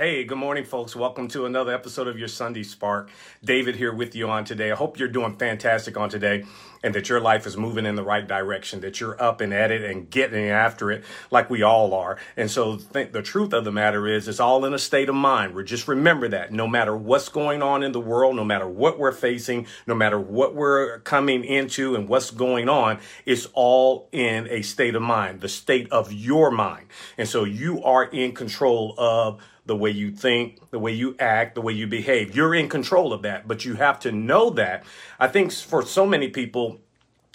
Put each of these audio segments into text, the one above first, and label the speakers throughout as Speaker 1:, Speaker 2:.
Speaker 1: Hey, good morning, folks. Welcome to another episode of your Sunday Spark. David here with you on today. I hope you're doing fantastic on today and that your life is moving in the right direction, that you're up and at it and getting after it like we all are. And so th- the truth of the matter is, it's all in a state of mind. We're just remember that no matter what's going on in the world, no matter what we're facing, no matter what we're coming into and what's going on, it's all in a state of mind, the state of your mind. And so you are in control of the way you think, the way you act, the way you behave. You're in control of that, but you have to know that. I think for so many people,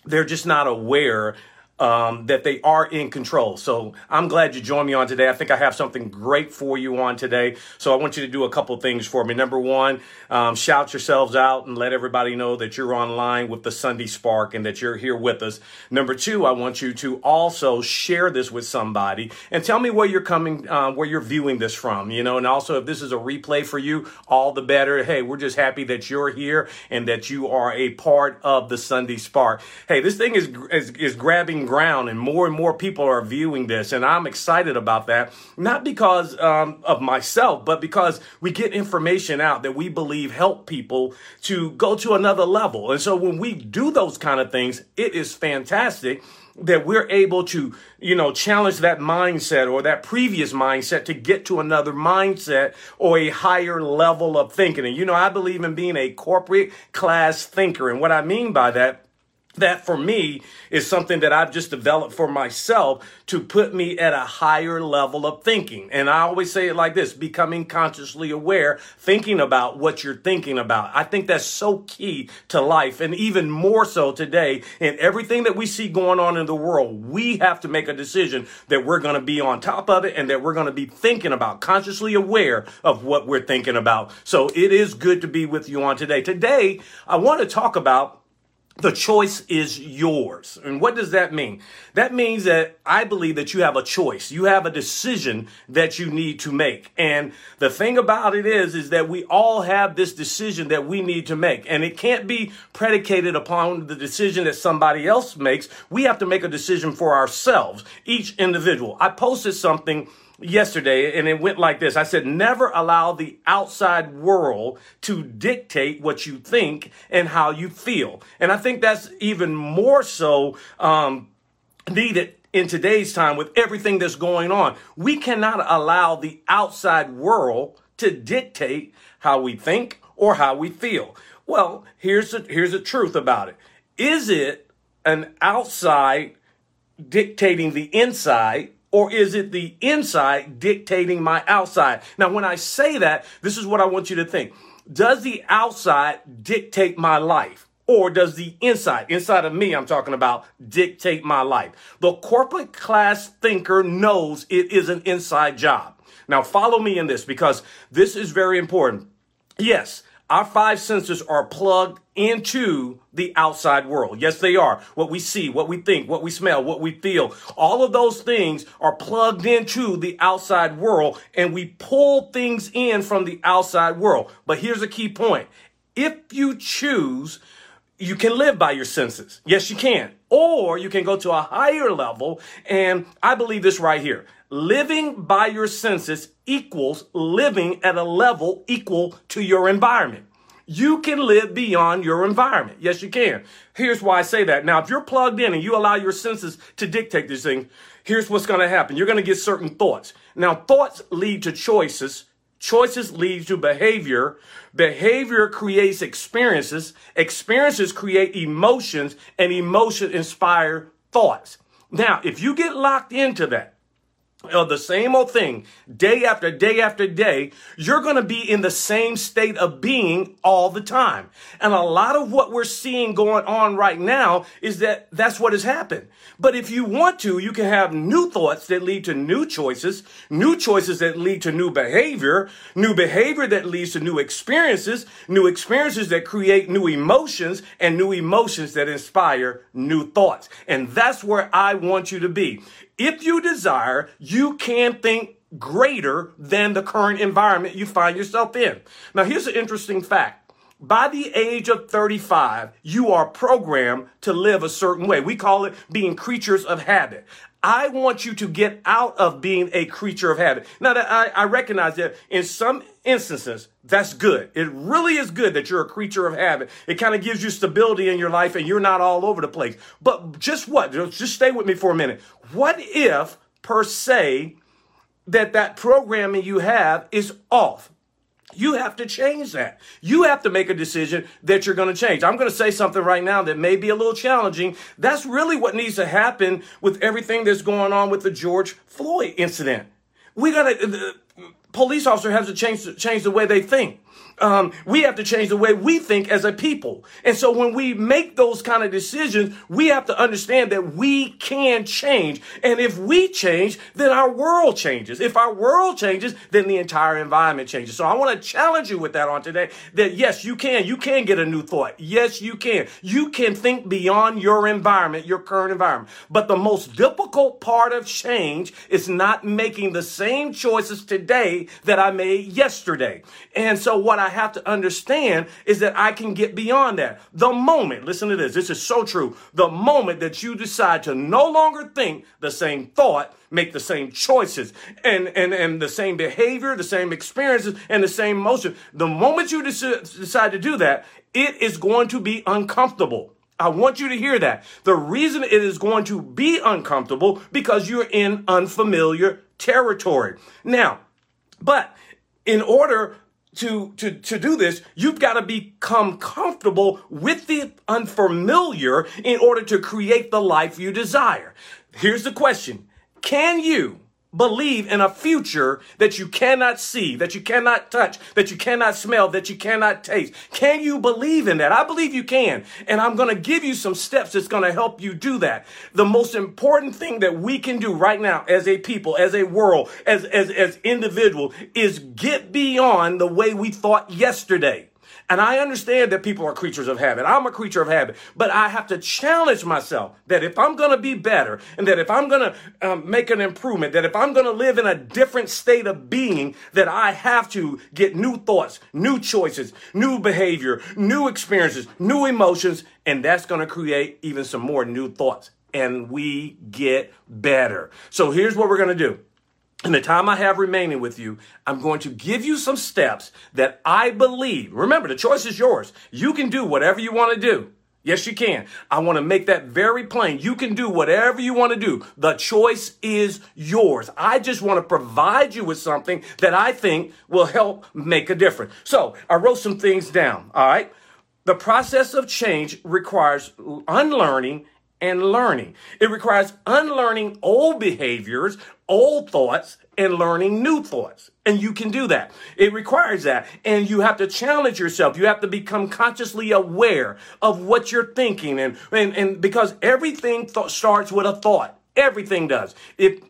Speaker 1: they're just not aware um, that they are in control. So I'm glad you joined me on today. I think I have something great for you on today. So I want you to do a couple things for me. Number one, um, shout yourselves out and let everybody know that you're online with the Sunday Spark and that you're here with us. Number two, I want you to also share this with somebody and tell me where you're coming, uh, where you're viewing this from. You know, and also if this is a replay for you, all the better. Hey, we're just happy that you're here and that you are a part of the Sunday Spark. Hey, this thing is is, is grabbing ground and more and more people are viewing this and i'm excited about that not because um, of myself but because we get information out that we believe help people to go to another level and so when we do those kind of things it is fantastic that we're able to, you know, challenge that mindset or that previous mindset to get to another mindset or a higher level of thinking. And, you know, I believe in being a corporate class thinker. And what I mean by that that for me is something that I've just developed for myself to put me at a higher level of thinking. And I always say it like this becoming consciously aware, thinking about what you're thinking about. I think that's so key to life. And even more so today, in everything that we see going on in the world, we have to make a decision that we're going to be on top of it and that we're going to be thinking about, consciously aware of what we're thinking about. So it is good to be with you on today. Today, I want to talk about the choice is yours. And what does that mean? That means that I believe that you have a choice. You have a decision that you need to make. And the thing about it is, is that we all have this decision that we need to make. And it can't be predicated upon the decision that somebody else makes. We have to make a decision for ourselves, each individual. I posted something yesterday and it went like this. I said, never allow the outside world to dictate what you think and how you feel. And I think that's even more so, um, needed in today's time with everything that's going on. We cannot allow the outside world to dictate how we think or how we feel. Well, here's the, here's the truth about it. Is it an outside dictating the inside or is it the inside dictating my outside? Now, when I say that, this is what I want you to think. Does the outside dictate my life? Or does the inside, inside of me, I'm talking about, dictate my life? The corporate class thinker knows it is an inside job. Now, follow me in this because this is very important. Yes, our five senses are plugged into the outside world. Yes, they are. What we see, what we think, what we smell, what we feel, all of those things are plugged into the outside world and we pull things in from the outside world. But here's a key point. If you choose, you can live by your senses. Yes, you can. Or you can go to a higher level. And I believe this right here. Living by your senses equals living at a level equal to your environment. You can live beyond your environment. Yes, you can. Here's why I say that. Now, if you're plugged in and you allow your senses to dictate these things, here's what's going to happen. You're going to get certain thoughts. Now, thoughts lead to choices. Choices lead to behavior. Behavior creates experiences. Experiences create emotions and emotions inspire thoughts. Now, if you get locked into that, of the same old thing day after day after day, you're going to be in the same state of being all the time. And a lot of what we're seeing going on right now is that that's what has happened. But if you want to, you can have new thoughts that lead to new choices, new choices that lead to new behavior, new behavior that leads to new experiences, new experiences that create new emotions, and new emotions that inspire new thoughts. And that's where I want you to be. If you desire, you can think greater than the current environment you find yourself in. Now, here's an interesting fact. By the age of 35, you are programmed to live a certain way. We call it being creatures of habit. I want you to get out of being a creature of habit. Now that I, I recognize that in some instances, that's good. It really is good that you're a creature of habit. It kind of gives you stability in your life and you're not all over the place. But just what? Just stay with me for a minute. What if, per se, that that programming you have is off? You have to change that. You have to make a decision that you're going to change. I'm going to say something right now that may be a little challenging. That's really what needs to happen with everything that's going on with the George Floyd incident. We got to, the police officer has to change, change the way they think um, we have to change the way we think as a people. And so when we make those kind of decisions, we have to understand that we can change. And if we change, then our world changes. If our world changes, then the entire environment changes. So I want to challenge you with that on today that yes, you can. You can get a new thought. Yes, you can. You can think beyond your environment, your current environment. But the most difficult part of change is not making the same choices today that I made yesterday. And so what I have to understand is that I can get beyond that. The moment, listen to this, this is so true. The moment that you decide to no longer think the same thought, make the same choices and, and, and the same behavior, the same experiences, and the same motion, the moment you decide to do that, it is going to be uncomfortable. I want you to hear that. The reason it is going to be uncomfortable because you're in unfamiliar territory. Now, but in order to, to, to do this, you've got to become comfortable with the unfamiliar in order to create the life you desire. Here's the question. Can you believe in a future that you cannot see, that you cannot touch, that you cannot smell, that you cannot taste. Can you believe in that? I believe you can. And I'm going to give you some steps that's going to help you do that. The most important thing that we can do right now as a people, as a world, as, as, as individuals is get beyond the way we thought yesterday. And I understand that people are creatures of habit. I'm a creature of habit, but I have to challenge myself that if I'm going to be better and that if I'm going to um, make an improvement, that if I'm going to live in a different state of being, that I have to get new thoughts, new choices, new behavior, new experiences, new emotions, and that's going to create even some more new thoughts. And we get better. So here's what we're going to do. In the time I have remaining with you, I'm going to give you some steps that I believe. Remember, the choice is yours. You can do whatever you want to do. Yes, you can. I want to make that very plain. You can do whatever you want to do. The choice is yours. I just want to provide you with something that I think will help make a difference. So I wrote some things down. All right. The process of change requires unlearning and learning. It requires unlearning old behaviors, old thoughts, and learning new thoughts. And you can do that. It requires that. And you have to challenge yourself. You have to become consciously aware of what you're thinking. And, and, and because everything th- starts with a thought. Everything does. If,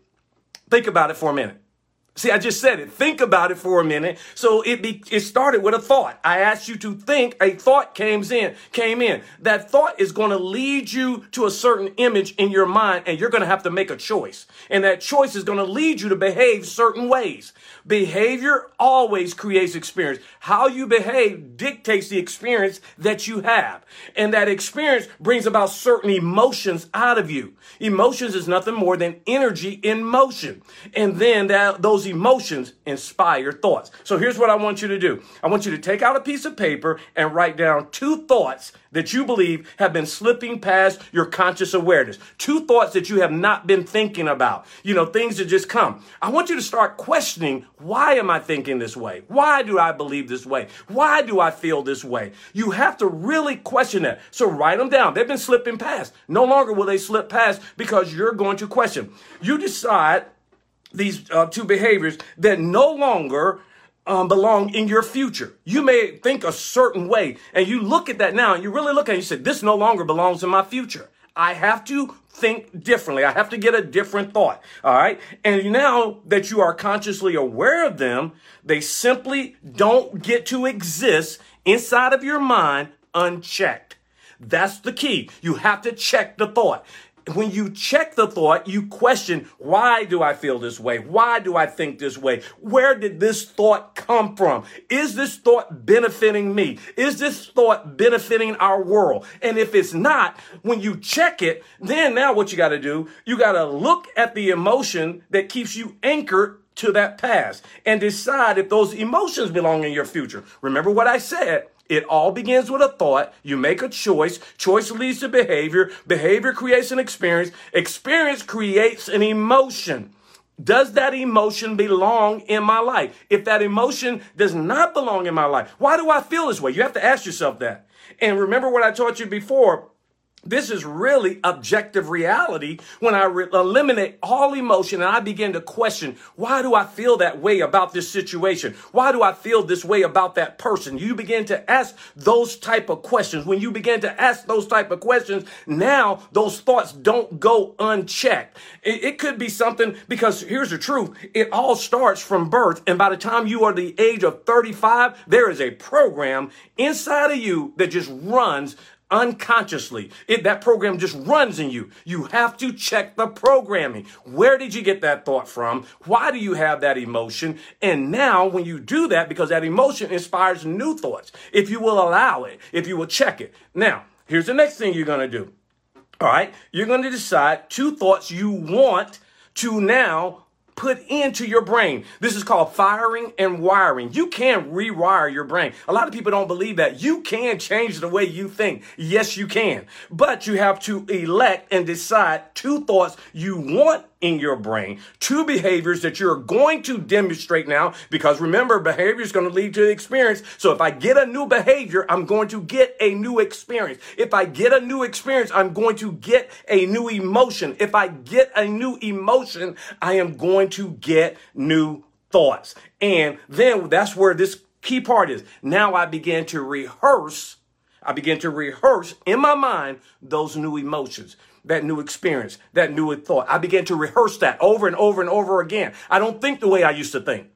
Speaker 1: think about it for a minute. See, I just said it. Think about it for a minute. So it be, it started with a thought. I asked you to think. A thought came in, came in. That thought is going to lead you to a certain image in your mind and you're going to have to make a choice. And that choice is going to lead you to behave certain ways. Behavior always creates experience. How you behave dictates the experience that you have. And that experience brings about certain emotions out of you. Emotions is nothing more than energy in motion. And then that, those emotions inspire thoughts. So here's what I want you to do. I want you to take out a piece of paper and write down two thoughts that you believe have been slipping past your conscious awareness. Two thoughts that you have not been thinking about. You know, things that just come. I want you to start questioning, why am I thinking this way? Why do I believe this way? Why do I feel this way? You have to really question that. So write them down. They've been slipping past. No longer will they slip past because you're going to question. You decide these uh, two behaviors that no longer um, belong in your future. You may think a certain way, and you look at that now, and you really look at it, and you say, This no longer belongs in my future. I have to think differently. I have to get a different thought. All right. And now that you are consciously aware of them, they simply don't get to exist inside of your mind unchecked. That's the key. You have to check the thought. When you check the thought, you question, why do I feel this way? Why do I think this way? Where did this thought come from? Is this thought benefiting me? Is this thought benefiting our world? And if it's not, when you check it, then now what you got to do, you got to look at the emotion that keeps you anchored to that past and decide if those emotions belong in your future. Remember what I said. It all begins with a thought. You make a choice. Choice leads to behavior. Behavior creates an experience. Experience creates an emotion. Does that emotion belong in my life? If that emotion does not belong in my life, why do I feel this way? You have to ask yourself that. And remember what I taught you before this is really objective reality when I re- eliminate all emotion and I begin to question, why do I feel that way about this situation? Why do I feel this way about that person? You begin to ask those type of questions. When you begin to ask those type of questions, now those thoughts don't go unchecked. It, it could be something because here's the truth. It all starts from birth. And by the time you are the age of 35, there is a program inside of you that just runs unconsciously. It, that program just runs in you. You have to check the programming. Where did you get that thought from? Why do you have that emotion? And now when you do that, because that emotion inspires new thoughts, if you will allow it, if you will check it. Now, here's the next thing you're going to do. All right. You're going to decide two thoughts you want to now put into your brain. This is called firing and wiring. You can rewire your brain. A lot of people don't believe that. You can change the way you think. Yes, you can. But you have to elect and decide two thoughts you want in your brain, two behaviors that you're going to demonstrate now, because remember, behavior is going to lead to experience. So if I get a new behavior, I'm going to get a new experience. If I get a new experience, I'm going to get a new emotion. If I get a new emotion, I am going to get new thoughts. And then that's where this key part is. Now I begin to rehearse. I begin to rehearse in my mind those new emotions that new experience, that new thought. I began to rehearse that over and over and over again. I don't think the way I used to think.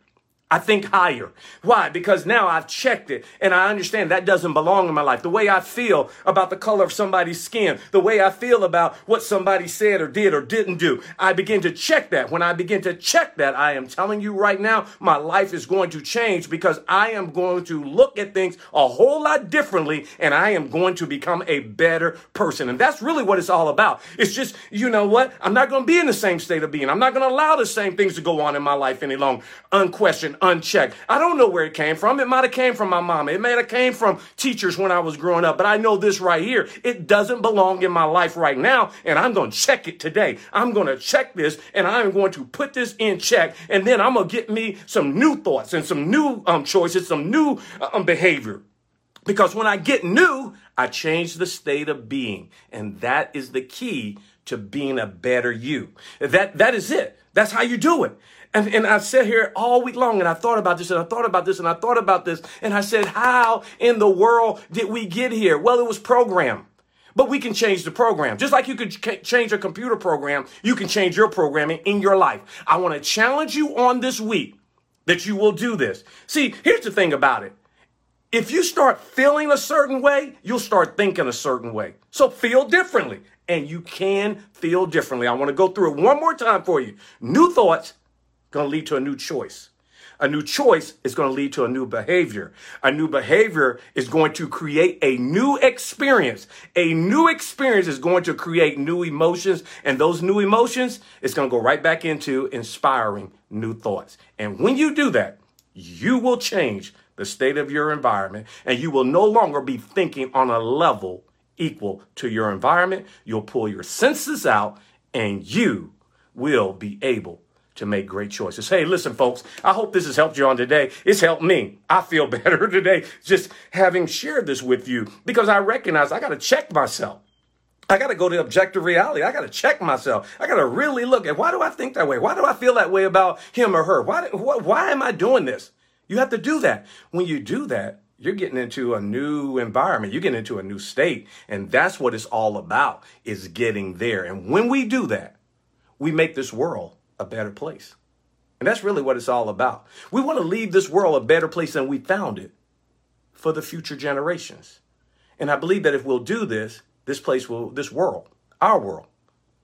Speaker 1: I think higher. Why? Because now I've checked it and I understand that doesn't belong in my life. The way I feel about the color of somebody's skin, the way I feel about what somebody said or did or didn't do, I begin to check that. When I begin to check that, I am telling you right now, my life is going to change because I am going to look at things a whole lot differently and I am going to become a better person. And that's really what it's all about. It's just, you know what? I'm not going to be in the same state of being. I'm not going to allow the same things to go on in my life any longer, unquestioned unchecked. I don't know where it came from. It might have came from my mama. It may have came from teachers when I was growing up. But I know this right here. It doesn't belong in my life right now. And I'm going to check it today. I'm going to check this and I'm going to put this in check. And then I'm going to get me some new thoughts and some new um, choices, some new uh, um, behavior. Because when I get new, I change the state of being. And that is the key to being a better you. That, that is it. That's how you do it. And, and I sat here all week long and I thought about this and I thought about this and I thought about this. And I said, how in the world did we get here? Well, it was programmed. But we can change the program. Just like you could change a computer program, you can change your programming in your life. I want to challenge you on this week that you will do this. See, here's the thing about it. If you start feeling a certain way, you'll start thinking a certain way. So feel differently. And you can feel differently. I want to go through it one more time for you. New thoughts, going to lead to a new choice. A new choice is going to lead to a new behavior. A new behavior is going to create a new experience. A new experience is going to create new emotions. And those new emotions is going to go right back into inspiring new thoughts. And when you do that, you will change the state of your environment and you will no longer be thinking on a level equal to your environment. You'll pull your senses out and you will be able to make great choices. Hey, listen, folks, I hope this has helped you on today. It's helped me. I feel better today just having shared this with you because I recognize I got to check myself. I got to go to objective reality. I got to check myself. I got to really look at why do I think that way? Why do I feel that way about him or her? Why, why, why am I doing this? You have to do that. When you do that, you're getting into a new environment. You're getting into a new state. And that's what it's all about is getting there. And when we do that, we make this world a better place. And that's really what it's all about. We want to leave this world a better place than we found it for the future generations. And I believe that if we'll do this, this place will, this world, our world,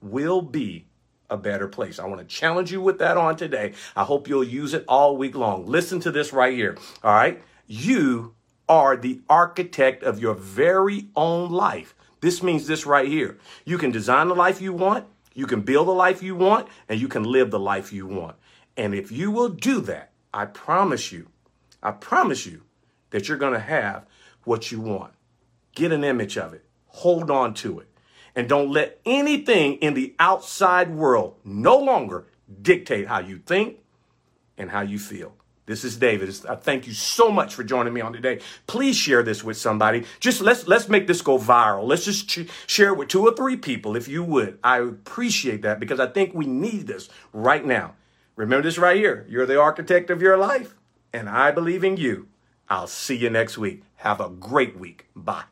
Speaker 1: will be a better place. I want to challenge you with that on today. I hope you'll use it all week long. Listen to this right here. All right. You are the architect of your very own life. This means this right here. You can design the life you want, you can build the life you want, and you can live the life you want. And if you will do that, I promise you, I promise you that you're going to have what you want. Get an image of it, hold on to it, and don't let anything in the outside world no longer dictate how you think and how you feel. This is David. I thank you so much for joining me on today. Please share this with somebody. Just let's let's make this go viral. Let's just ch- share it with two or three people if you would. I appreciate that because I think we need this right now. Remember this right here. You're the architect of your life, and I believe in you. I'll see you next week. Have a great week. Bye.